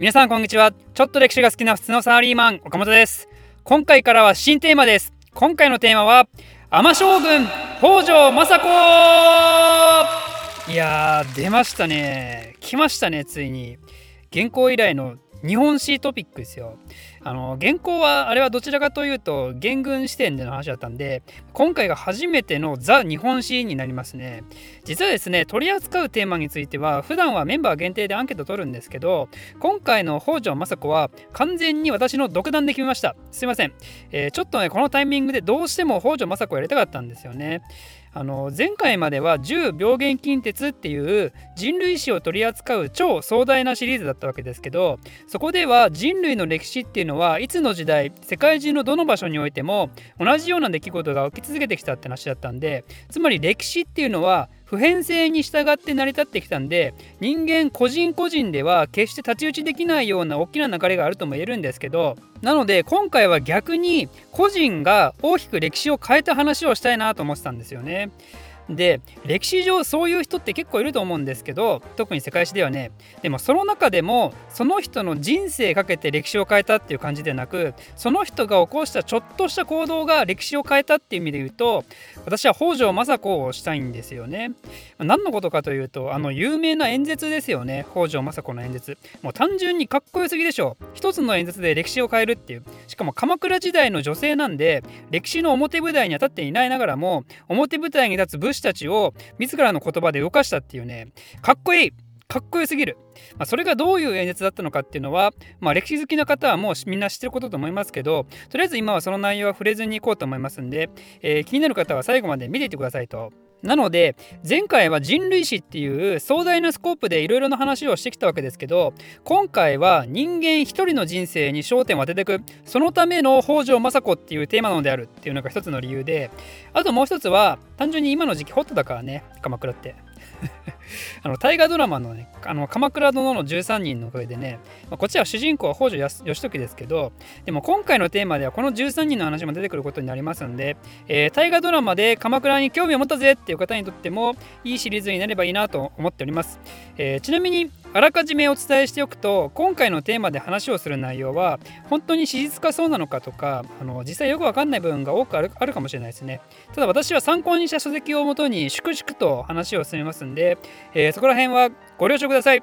皆さんこんにちは。ちょっと歴史が好きな普通のサラリーマン岡本です。今回からは新テーマです。今回のテーマは天将軍北条政子。いやー出ましたね。来ましたねついに。現行以来の日本史トピックですよ。あの原稿はあれはどちらかというと元軍視点での話だったんで今回が初めてのザ日本史になりますね。実はですね取り扱うテーマについては普段はメンバー限定でアンケート取るんですけど今回の北条政子は完全に私の独断で決めました。すいません。えー、ちょっとねこのタイミングでどうしても北条政子やりたかったんですよね。あの前回までは10病原菌鉄っていう人類史を取り扱う超壮大なシリーズだったわけですけどそこでは人類の歴史っていうのはいつの時代世界中のどの場所においても同じような出来事が起き続けてきたって話だったんでつまり歴史っていうのは普遍性に従って成り立ってきたんで人間個人個人では決して太刀打ちできないような大きな流れがあるとも言えるんですけどなので今回は逆に個人が大きく歴史を変えた話をしたいなと思ってたんですよね。で歴史上そういう人って結構いると思うんですけど特に世界史ではねでもその中でもその人の人生かけて歴史を変えたっていう感じでなくその人が起こしたちょっとした行動が歴史を変えたっていう意味で言うと私は北条政子をしたいんですよね。何のことかというとあの有名な演説ですよね北条政子の演説。もう単純にかっこよすぎでしょ一つの演説で歴史を変えるっていうしかも鎌倉時代の女性なんで歴史の表舞台には立っていないながらも表舞台に立つ武士たちを自らの言葉で動かしたっていうねかっこいいかっこよすぎる、まあ、それがどういう演説だったのかっていうのは、まあ、歴史好きな方はもうみんな知ってることと思いますけどとりあえず今はその内容は触れずにいこうと思いますんで、えー、気になる方は最後まで見ていてくださいと。なので前回は人類史っていう壮大なスコープでいろいろな話をしてきたわけですけど今回は人間一人の人生に焦点を当てていくそのための北条政子っていうテーマなのであるっていうのが一つの理由であともう一つは単純に今の時期ホットだからね鎌倉って。あの大河ドラマのね「あの鎌倉殿の13人」のおかげでね、まあ、こっちは主人公は北条義時ですけどでも今回のテーマではこの13人の話も出てくることになりますんで、えー、大河ドラマで鎌倉に興味を持ったぜっていう方にとってもいいシリーズになればいいなと思っております、えー、ちなみにあらかじめお伝えしておくと今回のテーマで話をする内容は本当に史実かそうなのかとかあの実際よくわかんない部分が多くあるあるかもしれないですね。ただ私は参考にした書籍をもとに粛々と話を進めますんで、えー、そこら辺はご了承ください。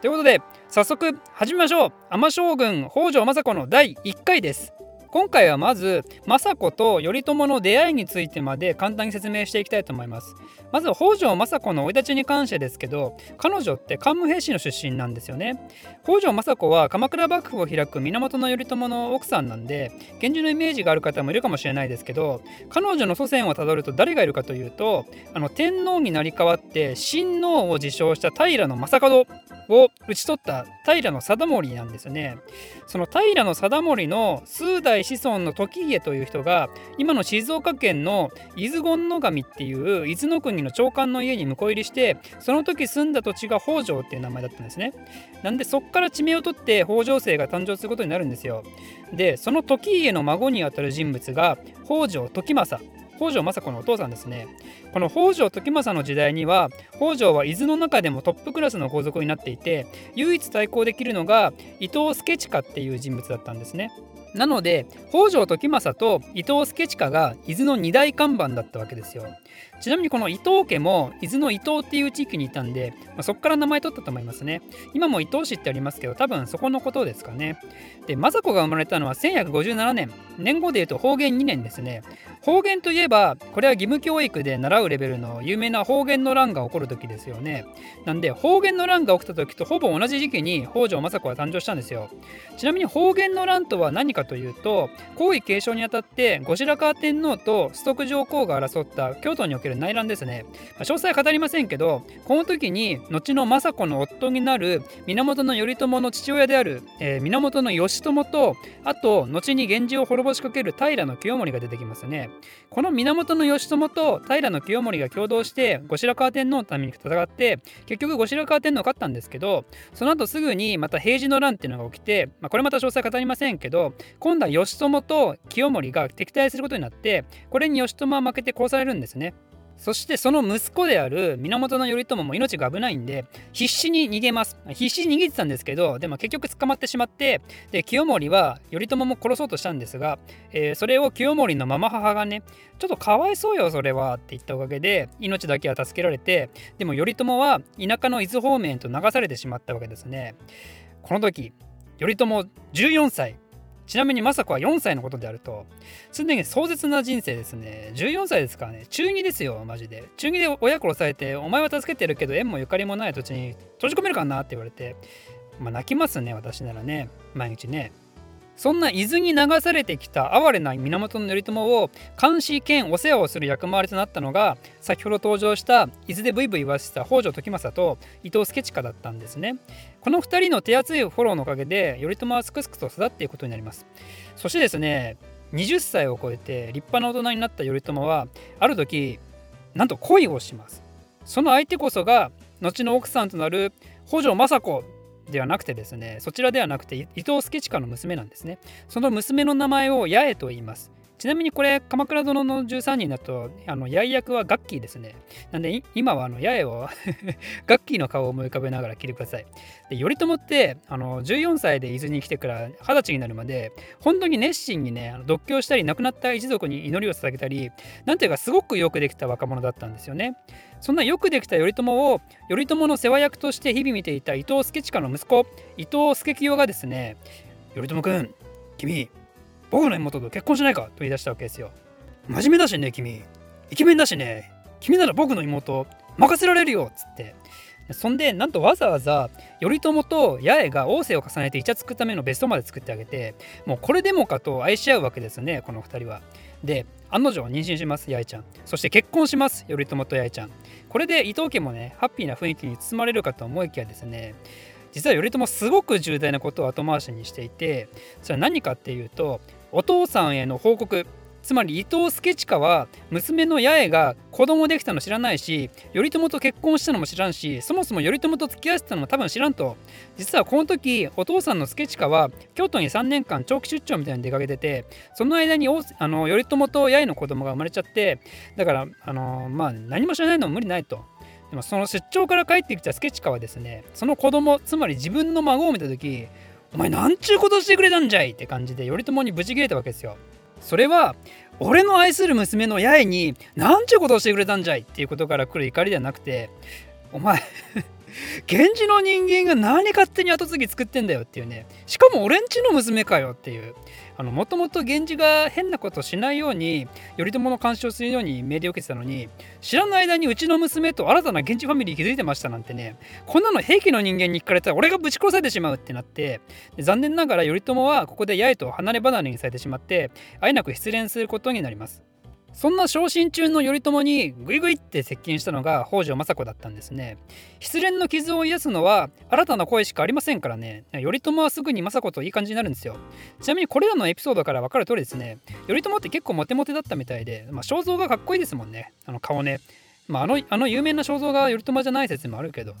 ということで早速始めましょう。尼将軍北条政子の第1回です。今回はまず政子と頼朝の出会いについてまで簡単に説明していきたいと思います。まず北条政子の生い立ちに関してですけど彼女って桓武兵士の出身なんですよね。北条政子は鎌倉幕府を開く源頼朝の奥さんなんで源氏のイメージがある方もいるかもしれないですけど彼女の祖先をたどると誰がいるかというとあの天皇になり代わって親王を自称した平将門を討ち取った平貞盛なんですよね。その平貞盛の数代子孫の時家という人が今の静岡県の伊豆権野神っていう伊豆の国の長官の家に婿入りしてその時住んだ土地が北条っていう名前だったんですね。なんでそっから地名を取って北条姓が誕生することになるんですよ。でその時家の孫にあたる人物が北条時政。北条政子のお父さんですね。この北条時政の時代には北条は伊豆の中でもトップクラスの皇族になっていて唯一対抗できるのが伊藤助親っていう人物だったんですね。なので北条時政と伊藤助親が伊豆の二大看板だったわけですよちなみにこの伊藤家も伊豆の伊東っていう地域にいたんで、まあ、そこから名前取ったと思いますね。今も伊東市ってありますけど、多分そこのことですかね。で、政子が生まれたのは1157年。年後で言うと方言2年ですね。方言といえば、これは義務教育で習うレベルの有名な方言の乱が起こる時ですよね。なんで、方言の乱が起きた時とほぼ同じ時期に北条政子は誕生したんですよ。ちなみに方言の乱とは何かかというと、皇位継承にあたって後白河天皇と崇徳上皇が争った京都における内乱ですね、まあ、詳細は語りませんけどこの時に後の政子の夫になる源頼朝の父親である、えー、源義朝とあと後に源氏を滅ぼしかける平清盛が出てきますね。この源義朝と平清盛が共同して後白河天皇のために戦って結局後白河天皇勝ったんですけどその後すぐにまた平治の乱っていうのが起きて、まあ、これまた詳細語りませんけど今度は義朝と清盛が敵対することになってこれに義朝は負けて殺されるんですね。そしてその息子である源頼朝も命が危ないんで必死に逃げます。必死に逃げてたんですけどでも結局捕まってしまってで清盛は頼朝も殺そうとしたんですが、えー、それを清盛のママ母がねちょっとかわいそうよそれはって言ったおかげで命だけは助けられてでも頼朝は田舎の伊豆方面と流されてしまったわけですね。この時頼朝14歳ちなみに政子は4歳のことであると、すでに壮絶な人生ですね。14歳ですからね、中2ですよ、マジで。中2で親子を抑えて、お前は助けてるけど、縁もゆかりもない土地に閉じ込めるかなって言われて、まあ泣きますね、私ならね、毎日ね。そんな伊豆に流されてきた哀れな源頼朝を監視兼お世話をする役回りとなったのが先ほど登場した伊豆でブイブイ言わせた北条時政と伊藤助親だったんですね。この2人の手厚いフォローのおかげで頼朝はすくすくと育っていくことになります。そしてですね20歳を超えて立派な大人になった頼朝はある時なんと恋をします。その相手こそが後の奥さんとなる北条政子ではなくてですねそちらではなくて伊藤助親の娘なんですね。その娘の名前を八重と言います。ちなみにこれ、鎌倉殿の13人だと、あの、八重役はガッキーですね。なんで、今はあの、八重を ガッキーの顔を思い浮かべながら聞いてください。で、頼朝って、あの、14歳で伊豆に来てから20歳になるまで、本当に熱心にね、独居したり、亡くなった一族に祈りを捧げたり、なんていうか、すごくよくできた若者だったんですよね。そんなよくできた頼朝を、頼朝の世話役として日々見ていた伊藤助親の息子、伊藤助清がですね、頼朝君、君、僕の妹と結婚しないかと言い出したわけですよ。真面目だしね、君。イケメンだしね。君なら僕の妹任せられるよっつって。そんで、なんとわざわざ頼朝と八重が王政を重ねてイチャつくための別荘まで作ってあげて、もうこれでもかと愛し合うわけですね、この2人は。で、案の定妊娠します、八重ちゃん。そして結婚します、頼朝と八重ちゃん。これで伊藤家もね、ハッピーな雰囲気に包まれるかと思いきやですね、実は頼朝すごく重大なことを後回しにしていてそれは何かっていうとお父さんへの報告つまり伊藤助親は娘の八重が子供できたの知らないし頼朝と結婚したのも知らんしそもそも頼朝と付き合ってたのも多分知らんと実はこの時お父さんの助親は京都に3年間長期出張みたいに出かけててその間にあの頼朝と八重の子供が生まれちゃってだからあのまあ何も知らないのも無理ないと。その出張から帰ってきた助親はですねその子供つまり自分の孫を見た時お前なんちゅうことしてくれたんじゃいって感じで頼朝にブチ切れたわけですよ。それは俺の愛する娘の八重になんちゅうことをしてくれたんじゃいっていうことから来る怒りではなくてお前源氏の人間が何勝手に後継ぎ作ってんだよっていうね。しかも俺んちの娘かよっていう。もともと源氏が変なことしないように頼朝の監視をするように命令を受けてたのに知らない間にうちの娘と新たな源氏ファミリー気づいてましたなんてね。こんなの平気の人間に聞かれたら俺がぶち殺されてしまうってなって残念ながら頼朝はここで八重と離れ離れにされてしまってあえなく失恋することになります。そんな昇進中の頼朝にグイグイって接近したのが北条政子だったんですね。失恋の傷を癒すのは新たな声しかありませんからね。頼朝はすぐに政子といい感じになるんですよ。ちなみにこれらのエピソードから分かる通りですね。頼朝って結構モテモテだったみたいで、まあ、肖像がかっこいいですもんね。あの顔ね。まあ、あのあの有名な肖像が頼朝じゃない説もあるけど。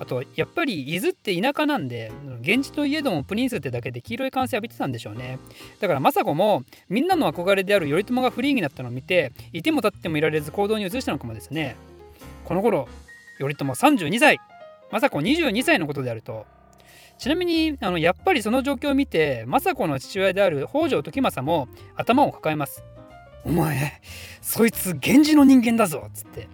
あとやっぱり伊豆って田舎なんで源氏といえどもプリンスってだけで黄色い歓声浴びてたんでしょうね。だから政子もみんなの憧れである頼朝がフリーになったのを見ていても立ってもいられず行動に移したのかもですね。この頃頼朝32歳。政子22歳のことであると。ちなみにあのやっぱりその状況を見て政子の父親である北条時政も頭を抱えます。お前そいつ源氏の人間だぞっつって。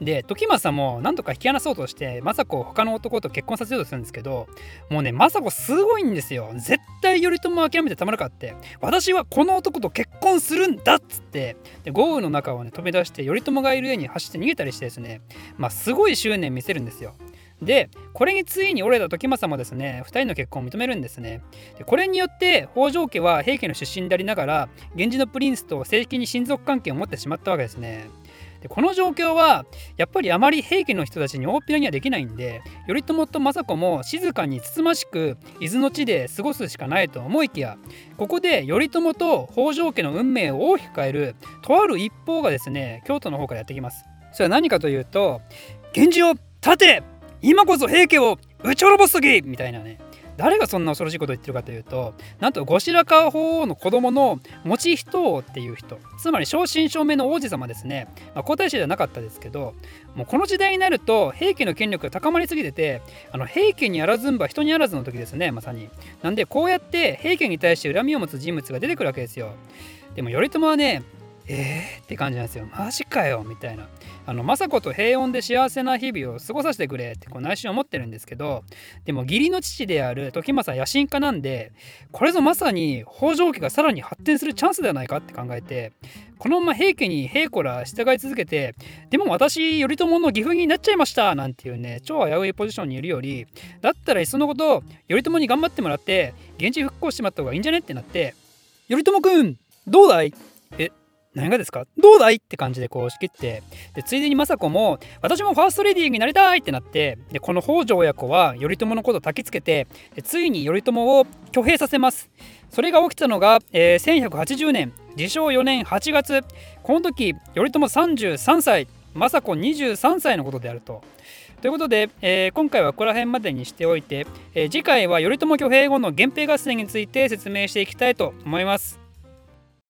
で時政も何とか引き離そうとして政子を他の男と結婚させようとするんですけどもうね政子すごいんですよ。絶対頼朝を諦めてたまるかって。私はこの男と結婚するんだっつって。で豪雨の中をね飛び出して頼朝がいる家に走って逃げたりしてですね。まあすごい執念見せるんですよ。でこれについに折れた時政もですね2人の結婚を認めるんですね。でこれによって北条家は平家の出身でありながら源氏のプリンスと正式に親族関係を持ってしまったわけですね。でこの状況はやっぱりあまり平家の人たちに大っぴらにはできないんで頼朝と政子も静かにつつましく伊豆の地で過ごすしかないと思いきやここで頼朝と北条家の運命を大きく変えるとある一方がですね京都の方からやってきます。それは何かというと源氏を立て今こそ平家を打ち滅ぼす時みたいなね誰がそんな恐ろしいことを言ってるかというとなんと後白河法皇の子供の持ち人っていう人つまり正真正銘の王子様ですね、まあ、皇太子ではなかったですけどもうこの時代になると平家の権力が高まりすぎててあの平家にあらずんば人にあらずの時ですねまさに。なんでこうやって平家に対して恨みを持つ人物が出てくるわけですよ。でも頼朝はねえー？って感じなんですよ。マジかよ。みたいな。あの政子と平穏で幸せな日々を過ごさせてくれってこう内心思ってるんですけどでも義理の父である時政野心家なんでこれぞまさに北条家がさらに発展するチャンスではないかって考えてこのまま平家に平子ら従い続けてでも私頼朝の義父になっちゃいましたなんていうね超危ういポジションにいるよりだったらいっそのこと頼朝に頑張ってもらって現地復興してもらった方がいいんじゃねってなって頼朝くんどうだい？え何がですか？どうだい？って感じでこう仕切って。でついでに政子も私もファーストレディーになりたいってなって。でこの北条親子は頼朝のことを焚きつけてついに頼朝を挙兵させます。それが起きたのが、えー、1180年自称4年8月。この時頼朝33歳政子23歳のことであると。ということで、えー、今回はここら辺までにしておいて、えー、次回は頼朝挙兵後の源平合戦について説明していきたいと思います。